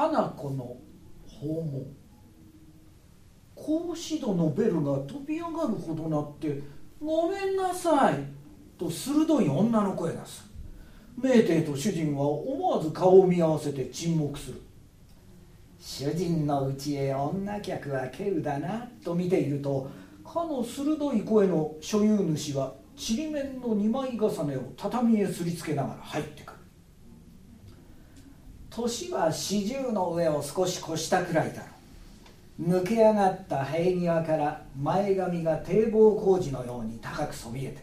花子の訪問。格子戸のベルが飛び上がるほどなって「ごめんなさい」と鋭い女の声がす。る名帝と主人は思わず顔を見合わせて沈黙する。主人のうちへ女客は稀有だなと見ているとかの鋭い声の所有主はちりめんの二枚重ねを畳へすりつけながら入ってくる。年は四十の上を少し越したくらいだろう。抜け上がった塀際から前髪が堤防工事のように高くそびえて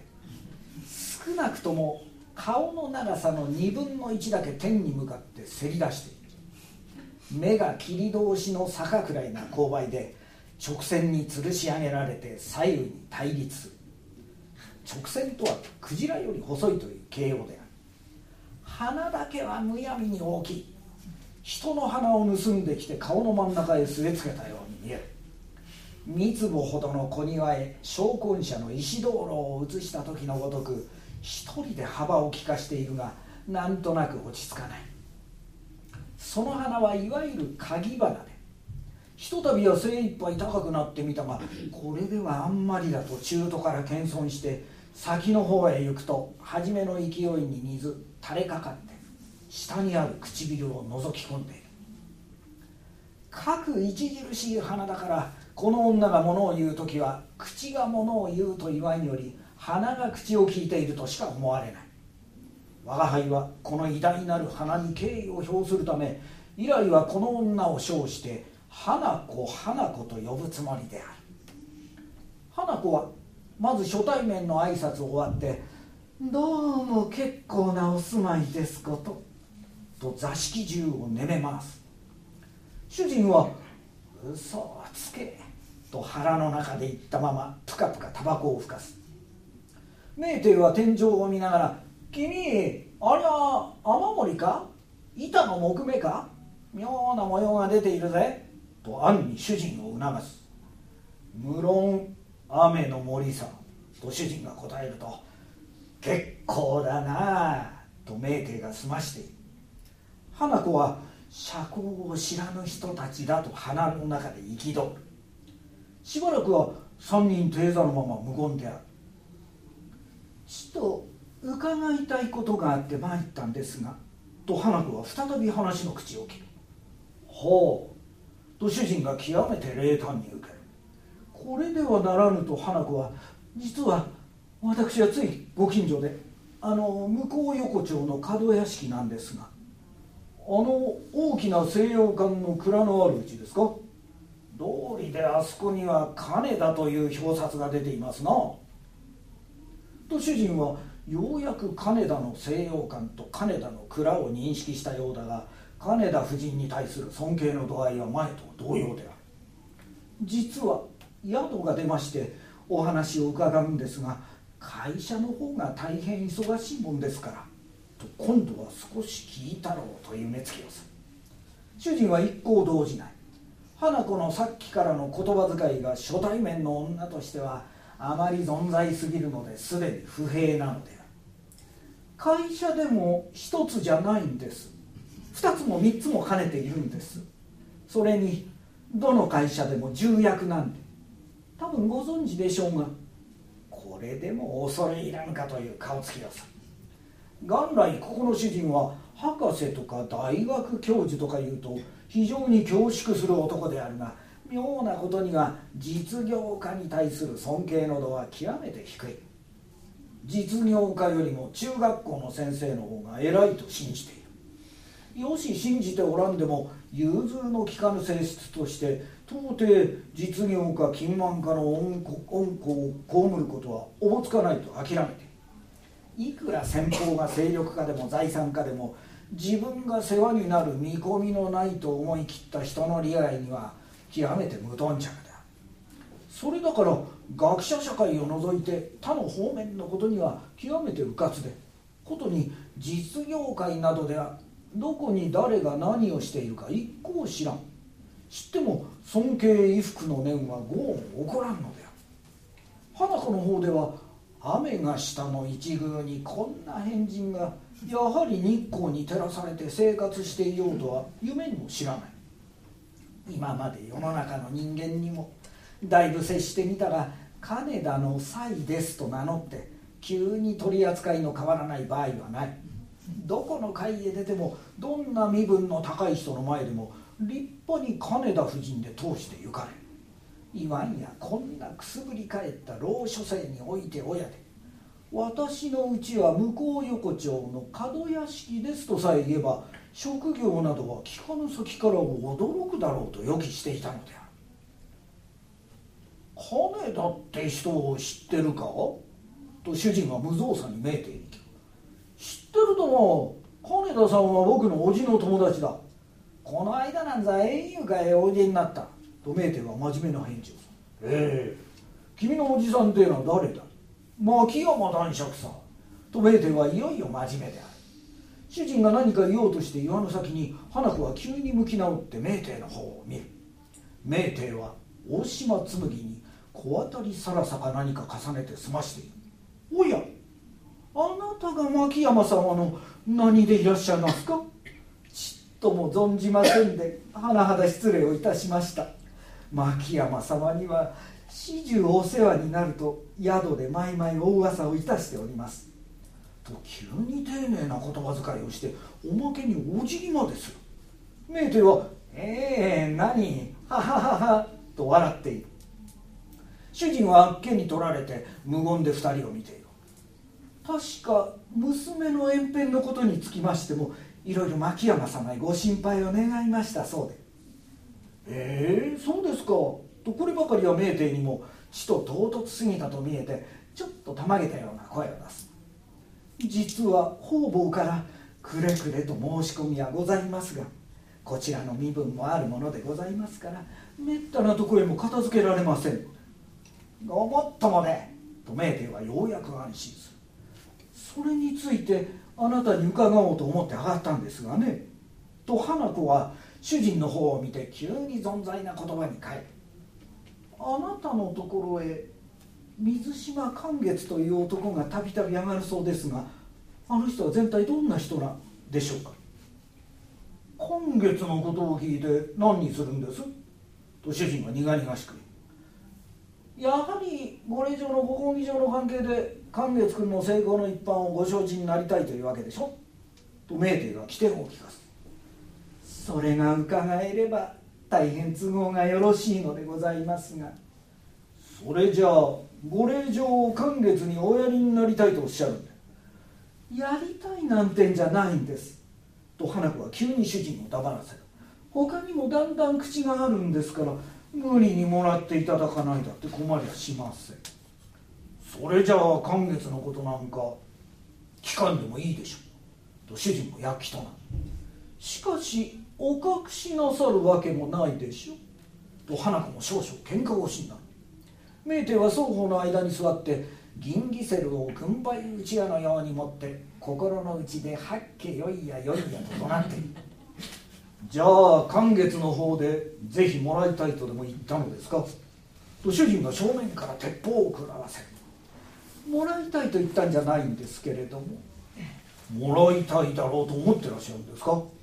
少なくとも顔の長さの2分の1だけ天に向かってせり出している。目が切り通しの坂くらいな勾配で直線に吊るし上げられて左右に対立。する直線とはクジラより細いという形容である。鼻だけはむやみに大きい。人の鼻を盗んできて顔の真ん中へ据え付けたように見える。三坪ほどの小庭へ昇魂者の石灯籠を移した時のごとく一人で幅を利かしているがなんとなく落ち着かない。その花はいわゆる鍵花でひとたびは精一杯高くなってみたがこれではあんまりだと中途から謙遜して先の方へ行くと初めの勢いに水垂れかかって下にある唇を覗き込んでいる。かく著しい花だからこの女が物を言う時は口が物を言うと言わんより鼻が口を聞いているとしか思われない。我が輩はこの偉大なる花に敬意を表するため以来はこの女を称して花子花子と呼ぶつもりである。花子はまず初対面の挨拶を終わって「どうも結構なお住まいですこと」と座敷中をねめます。主人は「嘘をつけ」と腹の中で言ったままぷかぷかタバコをふかす。名帝は天井を見ながら「君ありゃ雨漏りか？板の木目か？妙な模様が出ているぜ」と暗に主人を促す無論雨の森さと主人が答えると結構だなと名帝が済ましている花子は社交を知らぬ人たちだと鼻の中で憤る。しばらくは三人定座のまま無言である。ちと伺いたいことがあって参ったんですがと花子は再び話の口を切る。ほう。と主人が極めて冷淡に受ける。これではならぬと花子は実は私はついご近所であの向こう横丁の角屋敷なんですがの大きな西洋館の蔵のあるうちですか？道理であそこには金田という表札が出ていますな。と主人はようやく金田の西洋館と金田の蔵を認識したようだが金田夫人に対する尊敬の度合いは前と同様である。実は宿が出ましてお話を伺うんですが会社の方が大変忙しいもんですから。と今度は少し聞いたろうという目つきをする主人は一向動じない。花子のさっきからの言葉遣いが初対面の女としてはあまり存在すぎるのですでに不平なのである。会社でも一つじゃないんです。2つも3つも兼ねているんです。それにどの会社でも重役なんで多分ご存知でしょうがこれでも恐れ入らぬかという顔つきをする元来ここの主人は博士とか大学教授とかいうと非常に恐縮する男であるが妙なことには実業家に対する尊敬の度は極めて低い。実業家よりも中学校の先生の方が偉いと信じている。よし信じておらんでも融通の利かぬ性質として到底実業家金満家の恩子を被ることはおぼつかないと諦めていくら先方が勢力家でも財産家でも自分が世話になる見込みのないと思い切った人の利害には極めて無頓着だ。それだから学者社会を除いて他の方面のことには極めて迂闊でことに実業界などではどこに誰が何をしているか一向知らん。知っても尊敬衣服の念は豪も起こらんのである。花子の方では雨が下の一宮にこんな変人がやはり日光に照らされて生活していようとは夢にも知らない。今まで世の中の人間にもだいぶ接してみたが金田の才ですと名乗って急に取り扱いの変わらない場合はない。どこの会へ出てもどんな身分の高い人の前でも立派に金田夫人で通してゆかれる。言わんや。こんなくすぶり返った老書生において親で。私のうちは向こう横丁の角屋敷ですとさえ言えば職業などは聞かぬ先からも驚くだろうと予期していたのである。金田って人を知ってるか？と主人は無造作に名店に聞く知ってるとも金田さんは僕の叔父の友達だ。この間なんざ縁友会へおいでになった。と名店は真面目な返事をする。ええ。君のおじさんっていうのは誰だ？牧山男爵さん。と名店はいよいよ真面目である。主人が何か言おうとして岩の先に花子は急に向き直って名帝の方を見る。名帝は大島紬に小当たりさらさか何か重ねて済ましている。おやあなたが牧山様の何でいらっしゃいますか？ちっとも存じませんで甚だ失礼をいたしました牧山様には始終お世話になると宿で毎々お噂をいたしております。と急に丁寧な言葉遣いをしておまけにお辞儀までする。名帝は「ええー、何？はははは」と笑っている。主人はあっけに取られて無言で2人を見ている。確か娘の遠辺のことにつきましてもいろいろ牧山様へご心配を願いましたそうで。ええー、そうですか。とこればかりは名帝にもちと唐突すぎたと見えてちょっとたまげたような声を出す。実は方々からくれくれと申し込みはございますがこちらの身分もあるものでございますからめったなとこへも片付けられません。ごもっともねと名帝はようやく安心する。それについてあなたに伺おうと思って上がったんですがね。と花子は主人の方を見て急に存在な言葉に変えあなたのところへ水島寛月という男がたびたび上がるそうですがあの人は全体どんな人なんでしょうか？今月のことを聞いて何にするんです？と主人は苦々しく。やはりご令嬢のご婚儀上の関係で寛月君の成功の一般をご承知になりたいというわけでしょ？と名帝が起点を聞かす。それが伺えれば大変都合がよろしいのでございますが。それじゃあご令嬢を寛月におやりになりたいとおっしゃるんだ。やりたいなんてんじゃないんです。と花子は急に主人を黙らせる。他にもだんだん口があるんですから無理にもらっていただかないだって困りゃしません。それじゃあ寛月のことなんか聞かんでもいいでしょう。と主人も躍起とな。しかしお隠しなさるわけもないでしょ。と花子も少々喧嘩腰になる名帝は双方の間に座って銀ギセルを軍配打ち屋のように持って心の内で「はっけよいやよいや」と怒鳴っている。じゃあ寛月の方でぜひもらいたいとでも言ったのですか。と主人が正面から鉄砲を食らわせるもらいたいと言ったんじゃないんですけれども。もらいたいだろうと思ってらっしゃるんですか。と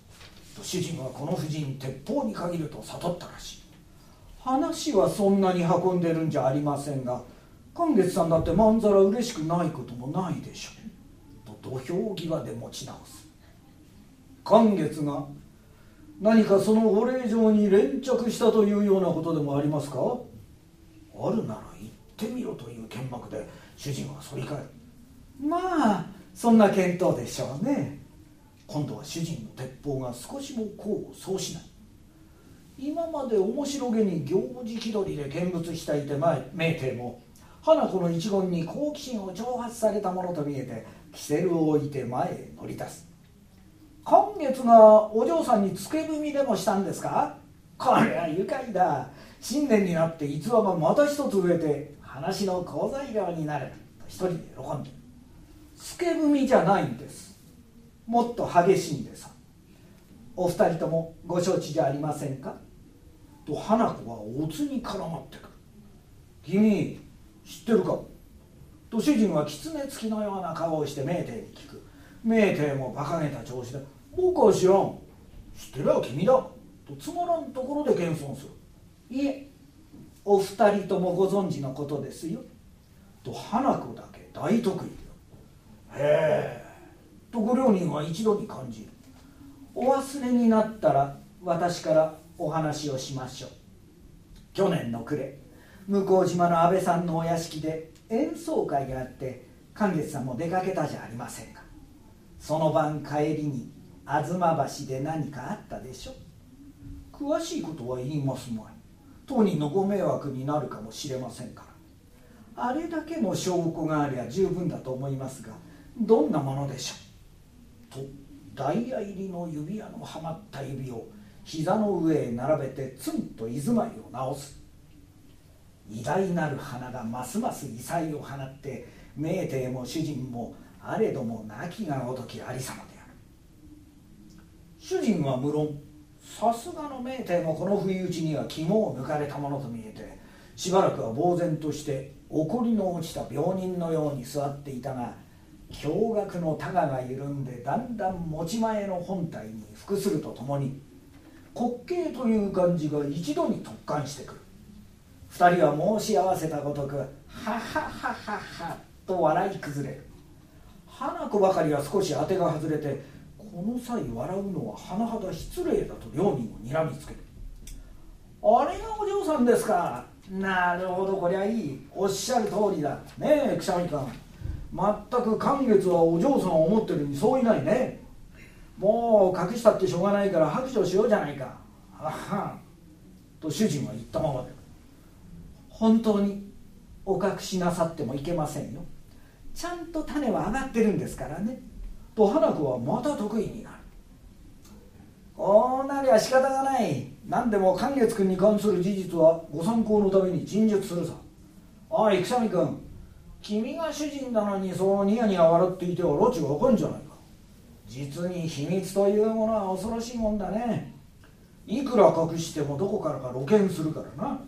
主人はこの夫人鉄砲に限ると悟ったらしい。話はそんなに運んでるんじゃありませんが寛月さんだってまんざら嬉しくないこともないでしょう。と土俵際で持ち直す。寛月が何かそのお礼状に連着したというようなことでもありますか？あるなら言ってみろという剣幕で主人は反り返る。まあそんな見当でしょうね。今度は主人の鉄砲が少しも功を奏しない。今まで面白げに行事気取りで見物したいて名帝も花子の一言に好奇心を挑発されたものと見えてキセルを置いて前へ乗り出す。今月がお嬢さんにつけ踏みでもしたんですか？これは愉快だ。新年になって逸話がまた一つ増えて話の好材料になる。と一人で喜んで。つけ踏みじゃないんです。もっと激しいんです。お二人ともご承知じゃありませんか？と花子はおつに絡まってくる君知ってるか？と主人は狐つきのような顔をして名帝に聞く。明帝も馬鹿げた調子で「僕は知らん。知ってるは君だ」とつまらんところで謙遜する。いえ。お二人ともご存知のことですよ。と花子だけ大得意だ。へえとご両人は一度に感じる。お忘れになったら私からお話をしましょう。去年の暮れ向島の安倍さんのお屋敷で演奏会があって寛月さんも出かけたじゃありませんか。その晩帰りに吾妻橋で何かあったでしょ詳しいことは言いますまい。当人のご迷惑になるかもしれませんから。あれだけの証拠がありゃ十分だと思いますがどんなものでしょう。とダイヤ入りの指輪のはまった指を膝の上へ並べてツンと居住まいを直す。偉大なる花がますます異彩を放って明帝も主人もあれども亡きがごときありさまである。主人は無論さすがの明帝もこの不意打ちには肝を抜かれたものと見えてしばらくは呆然として怒りの落ちた病人のように座っていたが驚愕のタガが緩んでだんだん持ち前の本体に服するとともに滑稽という感じが一度に突貫してくる。二人は申し合わせたごとく「ははははは」と笑い崩れる。花子ばかりは少し当てが外れてこの際笑うのは甚だ失礼だと両人を睨みつける。あれがお嬢さんですか。なるほどこりゃいい。おっしゃる通りだ。ねえくしゃみ君。全く寒月はお嬢さんを思ってるにそういないねもう隠したってしょうがないから白状しようじゃないか。あははと主人は言ったままで本当にお隠しなさってもいけませんよ。ちゃんと種は上がってるんですからね。と花子はまた得意になる。こうなりゃ仕方がない。何でも寛月君に関する事実はご参考のために陳述するさ。おい草見君。君が主人なのにそうニヤニヤ笑っていてはロチがわかんじゃないか。実に秘密というものは恐ろしいもんだね。いくら隠してもどこからか露見するからな。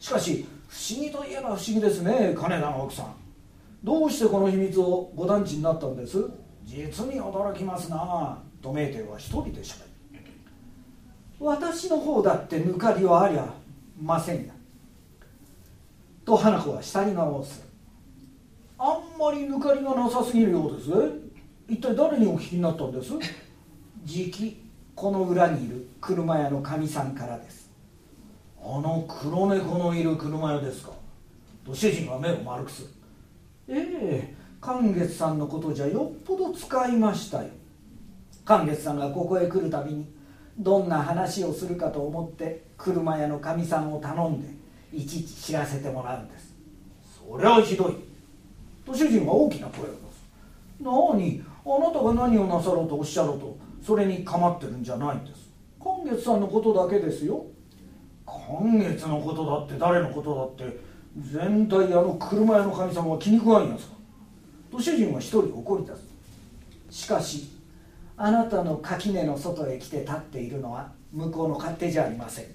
しかし不思議といえば不思議ですね金田の奥さん。どうしてこの秘密をご団地になったんです？実に驚きますな。とメーテルは一人でしゃべる。私の方だって抜かりはありゃませんがと花子は下に直す。あんまり抜かりがなさすぎるようです。一体誰にお聞きになったんです？じきこの裏にいる車屋のかみさんからです。あの黒猫のいる車屋ですか？と主人は目を丸くする。ええ寛月さんのことじゃよっぽど使いましたよ。寛月さんがここへ来るたびにどんな話をするかと思って車屋のかみさんを頼んでいちいち知らせてもらうんです。それはひどい。と主人は大きな声を出す。何あなたが何をなさろうとおっしゃろうとそれに構ってるんじゃないんです。寛月さんのことだけですよ。寛月のことだって誰のことだって全体あの車屋の神様は気に食わんやつか。と主人は一人怒り出す。しかしあなたの垣根の外へ来て立っているのは向こうの勝手じゃありません。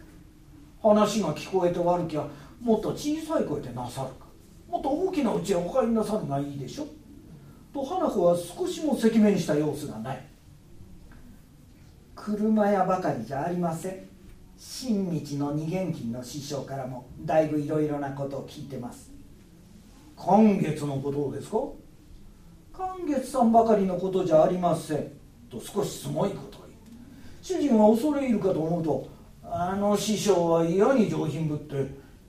話が聞こえて悪きゃもっと小さい声でなさるか。もっと大きなうちへお帰りなさるがいいでしょ？と花子は少しも赤面した様子がない。車屋ばかりじゃありません。新道の二元金の師匠からもだいぶいろいろなことを聞いてます。今月のことですか？寛月さんばかりのことじゃありません。と少しすごいことを言う。主人は恐れ入るかと思うとあの師匠は嫌に上品ぶって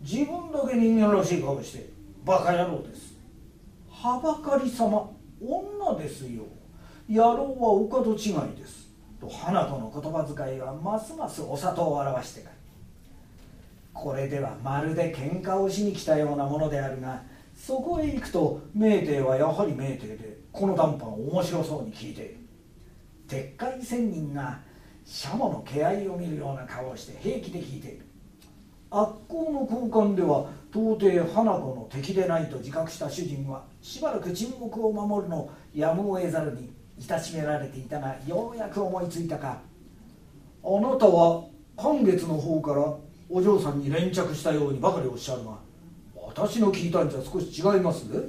自分だけ人間らしい顔してバカ野郎です。はばかり様女ですよ。野郎はお門違いです。と花子の言葉遣いはますますお里を表してくる。これではまるで喧嘩をしに来たようなものであるがそこへ行くと名帝はやはり名帝でこの談判を面白そうに聞いている。鉄海仙人がシャモの気合を見るような顔をして平気で聞いている。悪行の交換では到底花子の敵でないと自覚した主人はしばらく沈黙を守るのやむを得ざるにいたしめられていたがようやく思いついたか。あなたは半月の方からお嬢さんに連着したようにばかりおっしゃるが私の聞いたんじゃ少し違いますね。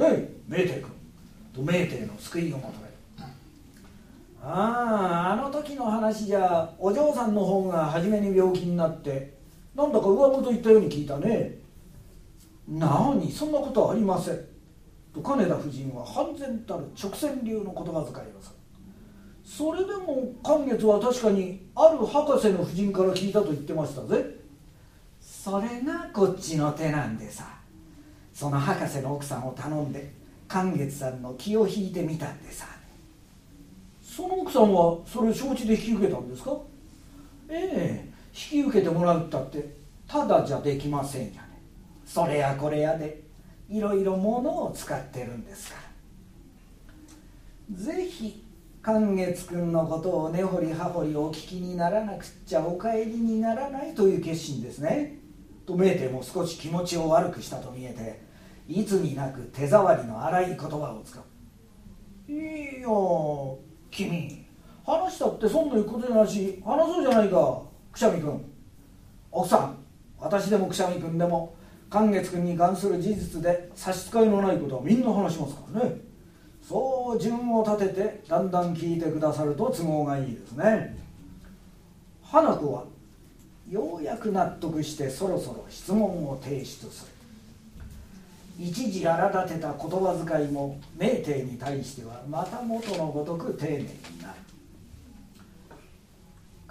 え名帝君。と名帝の救いを求める。あああの時の話じゃお嬢さんの方が初めに病気になってなんだか上本言ったように聞いたね。何そんなことはありません。と金田夫人は半然たる直線流の言葉遣いをするそれでも寛月は確かにある博士の夫人から聞いたと言ってましたぜ。それがこっちの手なんでさ。その博士の奥さんを頼んで寛月さんの気を引いてみたんでさ。その奥さんはそれを承知で引き受けたんですか？ええ引き受けてもらうったってただじゃできませんやね。それやこれやでいろいろものを使ってるんですから。ぜひ寛月君のことを根掘り葉掘りお聞きにならなくっちゃお帰りにならないという決心ですね。とメーテも少し気持ちを悪くしたと見えていつになく手触りの荒い言葉を使う。いいよ君話したってそんなことじゃないし話そうじゃないか。くしゃみ君奥さん私でもくしゃみ君でも寛月君に関する事実で差し支えのないことはみんな話しますからね。そう順を立ててだんだん聞いてくださると都合がいいですね。花子はようやく納得してそろそろ質問を提出する。一時荒立てた言葉遣いも明帝に対してはまた元のごとく丁寧になる。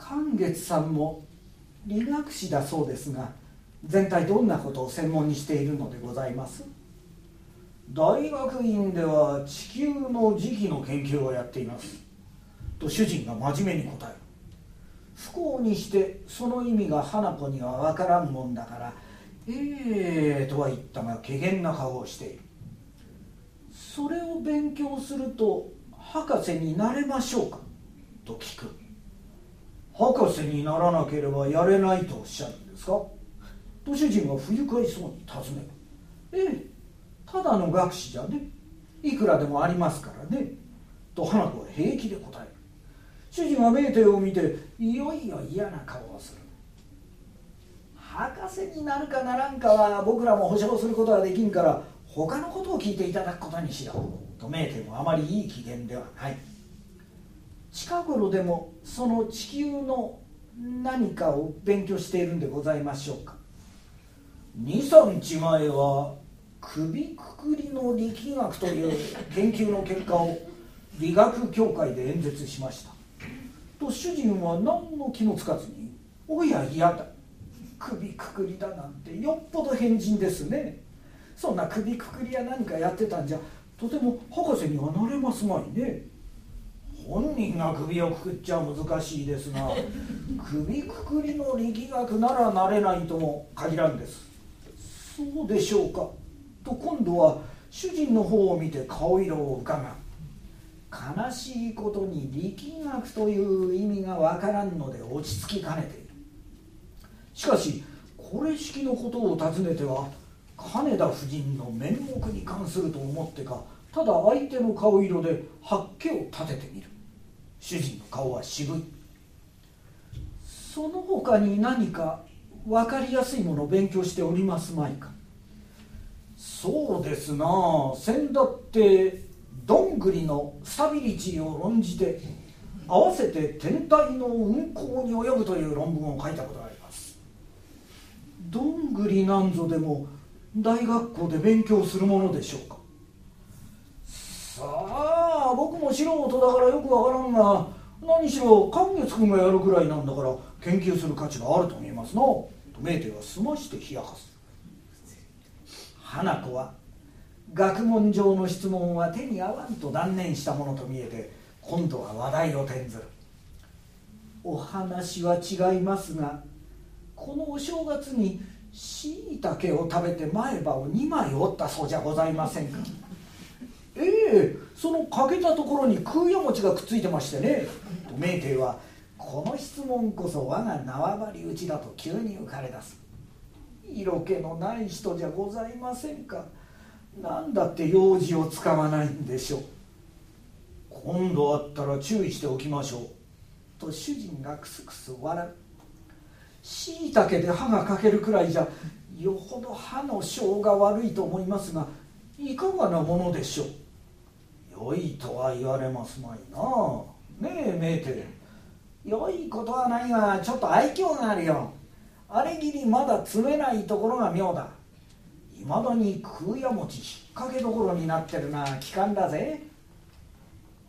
寛月さんも理学士だそうですが全体どんなことを専門にしているのでございます？大学院では地球の時期の研究をやっています。と主人が真面目に答える。不幸にしてその意味が花子には分からんもんだからええー、とは言ったが怪げな顔をしている。それを勉強すると博士になれましょうか？と聞く。博士にならなければやれないとおっしゃるんですか？と主人は不愉快そうに尋ねる。ええ。ただの学士じゃね。いくらでもありますからね。と花子は平気で答える。主人はメーテを見ていよいよ嫌な顔をする。博士になるかならんかは僕らも保証することはできんから他のことを聞いていただくことにしよう。とメーテもあまりいい機嫌ではない。近頃でもその地球の何かを勉強しているんでございましょうか？23日前は首くくりの力学という研究の結果を理学協会で演説しました。と主人は何の気もつかずに「おや嫌だ。首くくりだなんてよっぽど変人ですね。そんな首くくりや何かやってたんじゃとても博士にはなれますまいね。本人が首をくくっちゃ難しいですが 首くくりの力学ならなれないとも限らんです。そうでしょうか。と今度は主人の方を見て顔色を伺う悲しいことに力学という意味がわからんので落ち着きかねている。しかしこれ式のことを尋ねては金田夫人の面目に関すると思ってかただ相手の顔色で発気を立ててみる主人の顔は渋い。その他に何か分かりやすいものを勉強しておりますまいか？そうですな。あ先だってどんぐりのスタビリティを論じて合わせて天体の運行に及ぶという論文を書いたことがあります。どんぐりなんぞでも大学校で勉強するものでしょうか？さあも素人だからよくわからんが何しろ寛月君がやるぐらいなんだから研究する価値があると思いますなとメーテは済まして冷やかす。花子は学問上の質問は手に合わんと断念したものと見えて今度は話題を転ずる。お話は違いますがこのお正月にしいたけを食べて前歯を2枚折ったそうじゃございませんか。ええその欠けたところに空や餅がくっついてましてね。と名帝はこの質問こそ我が縄張り打ちだと急に浮かれ出す。色気のない人じゃございませんか。何だって用事を使わないんでしょう。今度会ったら注意しておきましょう。と主人がクスクス笑う。しいたけで歯が欠けるくらいじゃよほど歯の性が悪いと思いますがいかがなものでしょう。良いとは言われますまいな。ねえメーテ良いことはないがちょっと愛嬌があるよ。あれぎりまだ詰めないところが妙だ。いまだに空や餅引っ掛けどころになってるな期間だぜ。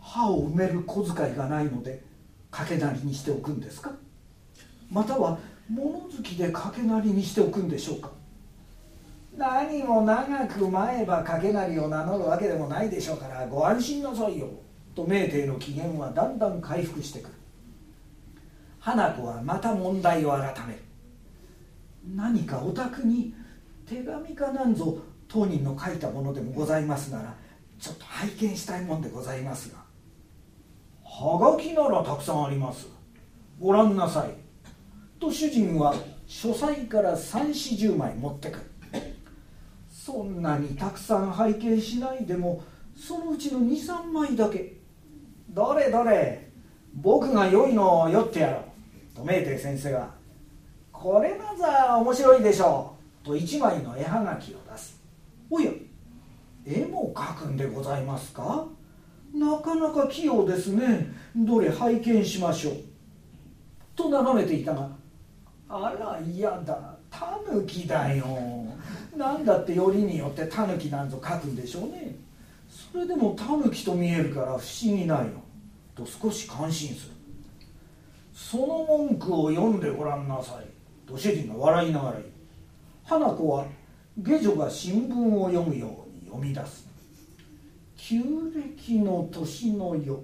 歯を埋める小遣いがないので掛けなりにしておくんですか？または物好きで掛けなりにしておくんでしょうか？何も長く前ば掛けなりを名乗るわけでもないでしょうからご安心なさいよ。と明帝の機嫌はだんだん回復してくる。花子はまた問題を改める。何かお宅に手紙かなんぞ当人の書いたものでもございますならちょっと拝見したいもんでございますが。はがきならたくさんあります。ご覧なさい。と主人は書斎から三四十枚持ってくる。そんなにたくさん拝見しないでもそのうちの23枚だけ。どれどれ僕が良いのを酔ってやろうと明帝先生は。これなざ面白いでしょう。と一枚の絵はがきを出す。おや絵も描くんでございますか？なかなか器用ですね。どれ拝見しましょう。と眺めていたがあら嫌だ。タヌキだよ。何だってよりによってタヌキなんぞ書くんでしょうね。それでもタヌキと見えるから不思議ないよと少し感心する。その文句を読んでごらんなさい。と主人が笑いながら言う。花子は下女が新聞を読むように読み出す。旧暦の年の夜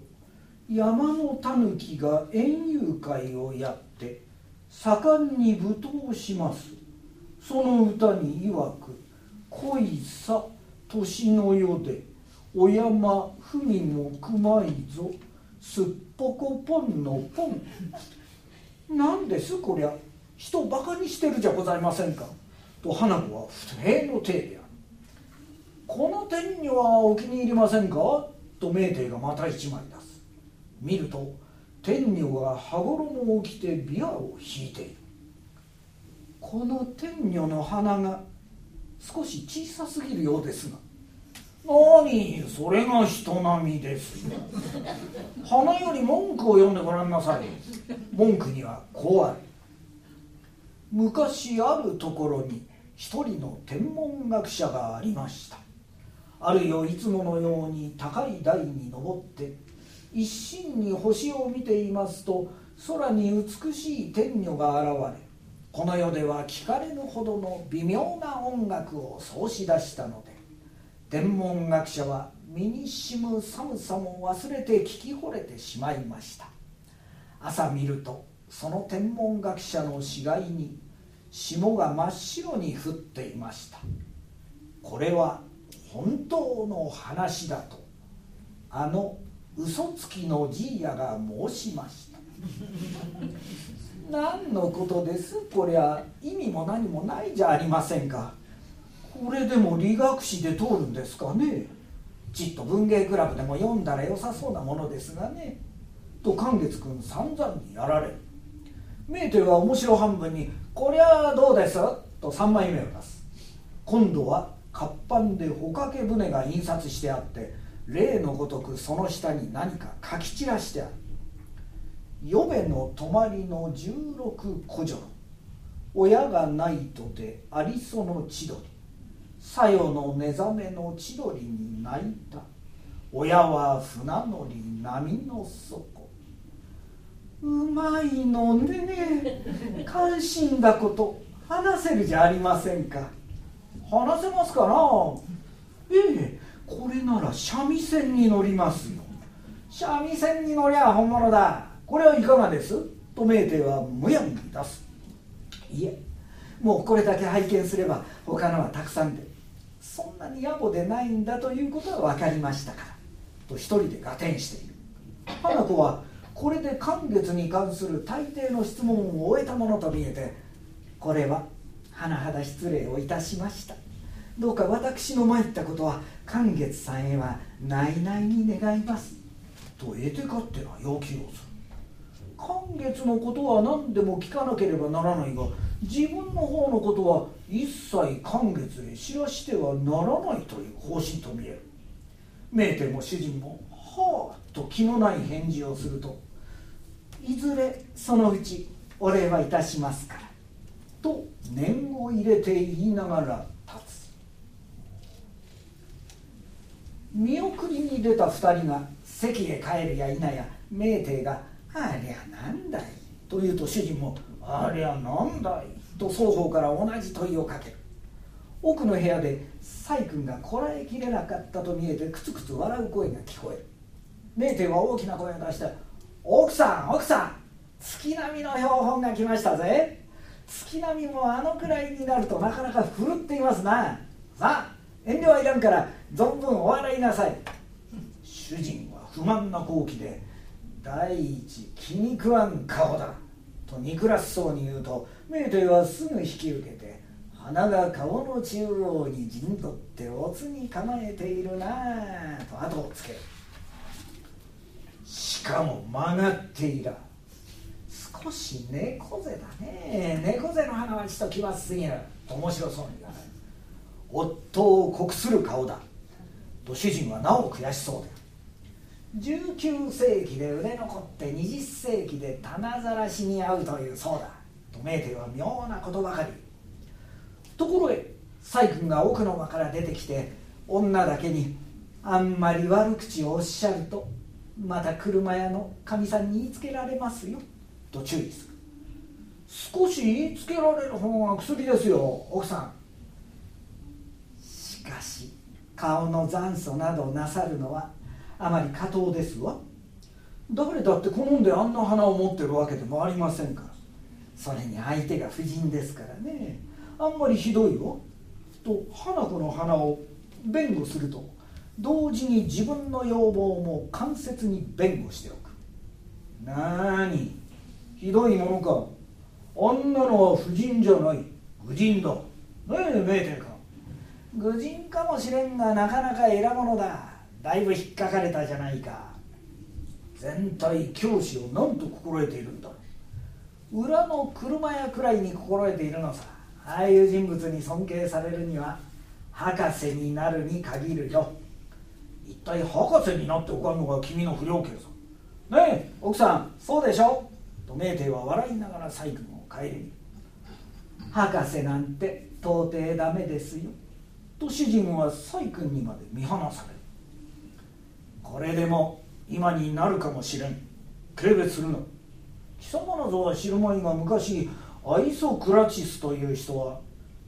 山の狸が園遊会をやって盛んに舞踏します。その歌に曰く「恋さ年の世でお山ふみもくまいぞすっぽこぽんのぽん」なんですこりゃ人バカにしてるじゃございませんか。と花子は不平の体である。この点にはお気に入りませんか。と明帝がまた一枚出す。見ると天女が羽衣を着て琵琶を弾いている。この天女の鼻が少し小さすぎるようですが。何それが人並みですよ花より文句を読んでごらんなさい。文句にはこうある昔あるところに一人の天文学者がありました。あるよいつものように高い台に登って一心に星を見ていますと空に美しい天女が現れこの世では聞かれぬほどの微妙な音楽を奏し出したので天文学者は身にしむ寒さも忘れて聞き惚れてしまいました。朝見るとその天文学者の死骸に霜が真っ白に降っていました。これは本当の話だとあの嘘つきのじいやが申しました。何のことです？こりゃ意味も何もないじゃありませんか。これでも理学史で通るんですかね？ちっと文芸クラブでも読んだら良さそうなものですがね。と寛月君散々にやられ。るメーテルは面白半分に「こりゃどうです?」と3枚目を出す。今度は活版で帆掛け船が印刷してあって例のごとくその下に何か書き散らしてある「予べの泊まりの十六古女親がないとてありその千鳥。さよの寝覚めの千鳥に泣いた。親は船乗り波の底。うまいのね関心だこと。話せるじゃありませんか。話せますかな。ええ。これなら三味線に乗りますよ。三味線に乗りゃ本物だ。これはいかがです？と明帝はむやみに出す。いえもうこれだけ拝見すれば他のはたくさんでそんなに野暮でないんだということは分かりましたから。と一人で合点している。花子はこれで寒月に関する大抵の質問を終えたものと見えてこれは甚だ失礼をいたしました。どうか私の参ったことは寒月さんへは内々に願います。と得て勝手な要求をする。寒月のことは何でも聞かなければならないが自分の方のことは一切寒月へ知らしてはならないという方針と見える。名店も主人もはあと気のない返事をするといずれそのうちお礼はいたしますからと念を入れて言いながら立つ。見送りに出た2人が席へ帰るや否や名帝が「ありゃなんだい」と言うと主人も「ありゃなんだい」と双方から同じ問いをかける。奥の部屋で細君がこらえきれなかったと見えてクツクツ笑う声が聞こえる。名帝は大きな声を出して「奥さん奥さん。月並みの標本が来ましたぜ。月並みもあのくらいになるとなかなかふるっていますな。さあ遠慮はいらんから存分お笑いなさい。主人は不満な好機で第一気に食わん顔だ。と憎らしそうに言うと名帝はすぐ引き受けて鼻が顔の中央に陣取っておつに構えているなと後をつけ。るしかも曲がっていら少し猫背だね。猫背の花はちょっと奇抜すぎると面白そうに言わない。夫を酷する顔だ。と主人はなお悔しそうで19世紀で売れ残って20世紀で棚ざらしに合うというそうだ。と名帝は妙なことばかりところへ細君が奥の間から出てきて女だけにあんまり悪口をおっしゃるとまた車屋のかみさんに言いつけられますよと注意する少し言いつけられる方が薬ですよ。奥さん。しかし顔の残暑などなさるのはあまり過当ですわ。誰だって好んであんな花を持ってるわけでもありませんから。それに相手が婦人ですからね。あんまりひどいよ。と花子の花を弁護すると同時に自分の要望も間接に弁護しておく。なーにひどいものか。あんなのは婦人じゃない。愚人だ。ねえ名店か愚人かもしれんがなかなか偉者だ。だいぶ引っかかれたじゃないか。全体教師を何と心得ているんだ。裏の車屋くらいに心得ているのさ。ああいう人物に尊敬されるには博士になるに限るよ。一体博士になっておかんのが君の不良家さ。ねえ奥さんそうでしょ？と名帝は笑いながら細君を帰りに。博士なんて到底ダメですよ。と主人は細君にまで見放される。これでも今になるかもしれん。軽蔑するな貴様などは知るまいが昔アイソクラチスという人は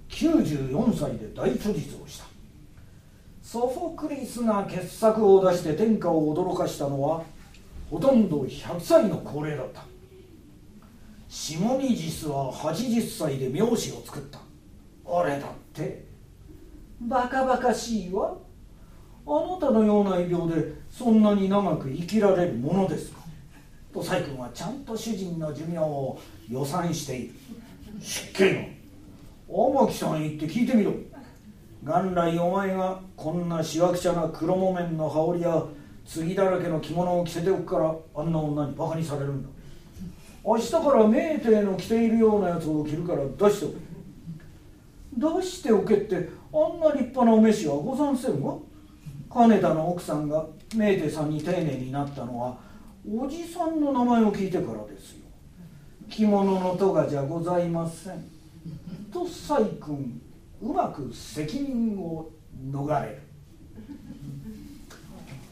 94歳で大著述をした。ソフォクリスが傑作を出して天下を驚かしたのはほとんど100歳の高齢だった。シモニジスは80歳で名士を作った。俺だってバカバカしいわ。あなたのような異病でそんなに長く生きられるものですか？と細君はちゃんと主人の寿命を予算している。失敬の天木さん行って聞いてみろ。元来お前がこんなしわくちゃな黒木綿の羽織や継だらけの着物を着せておくからあんな女にバカにされるんだ。明日から名帝の着ているようなやつを着るから出しておけ出しておけってあんな立派なお召しはござんせんわ。金田の奥さんが名帝さんに丁寧になったのはおじさんの名前を聞いてからですよ。着物のとがじゃございません。と細君うまく責任を逃れる。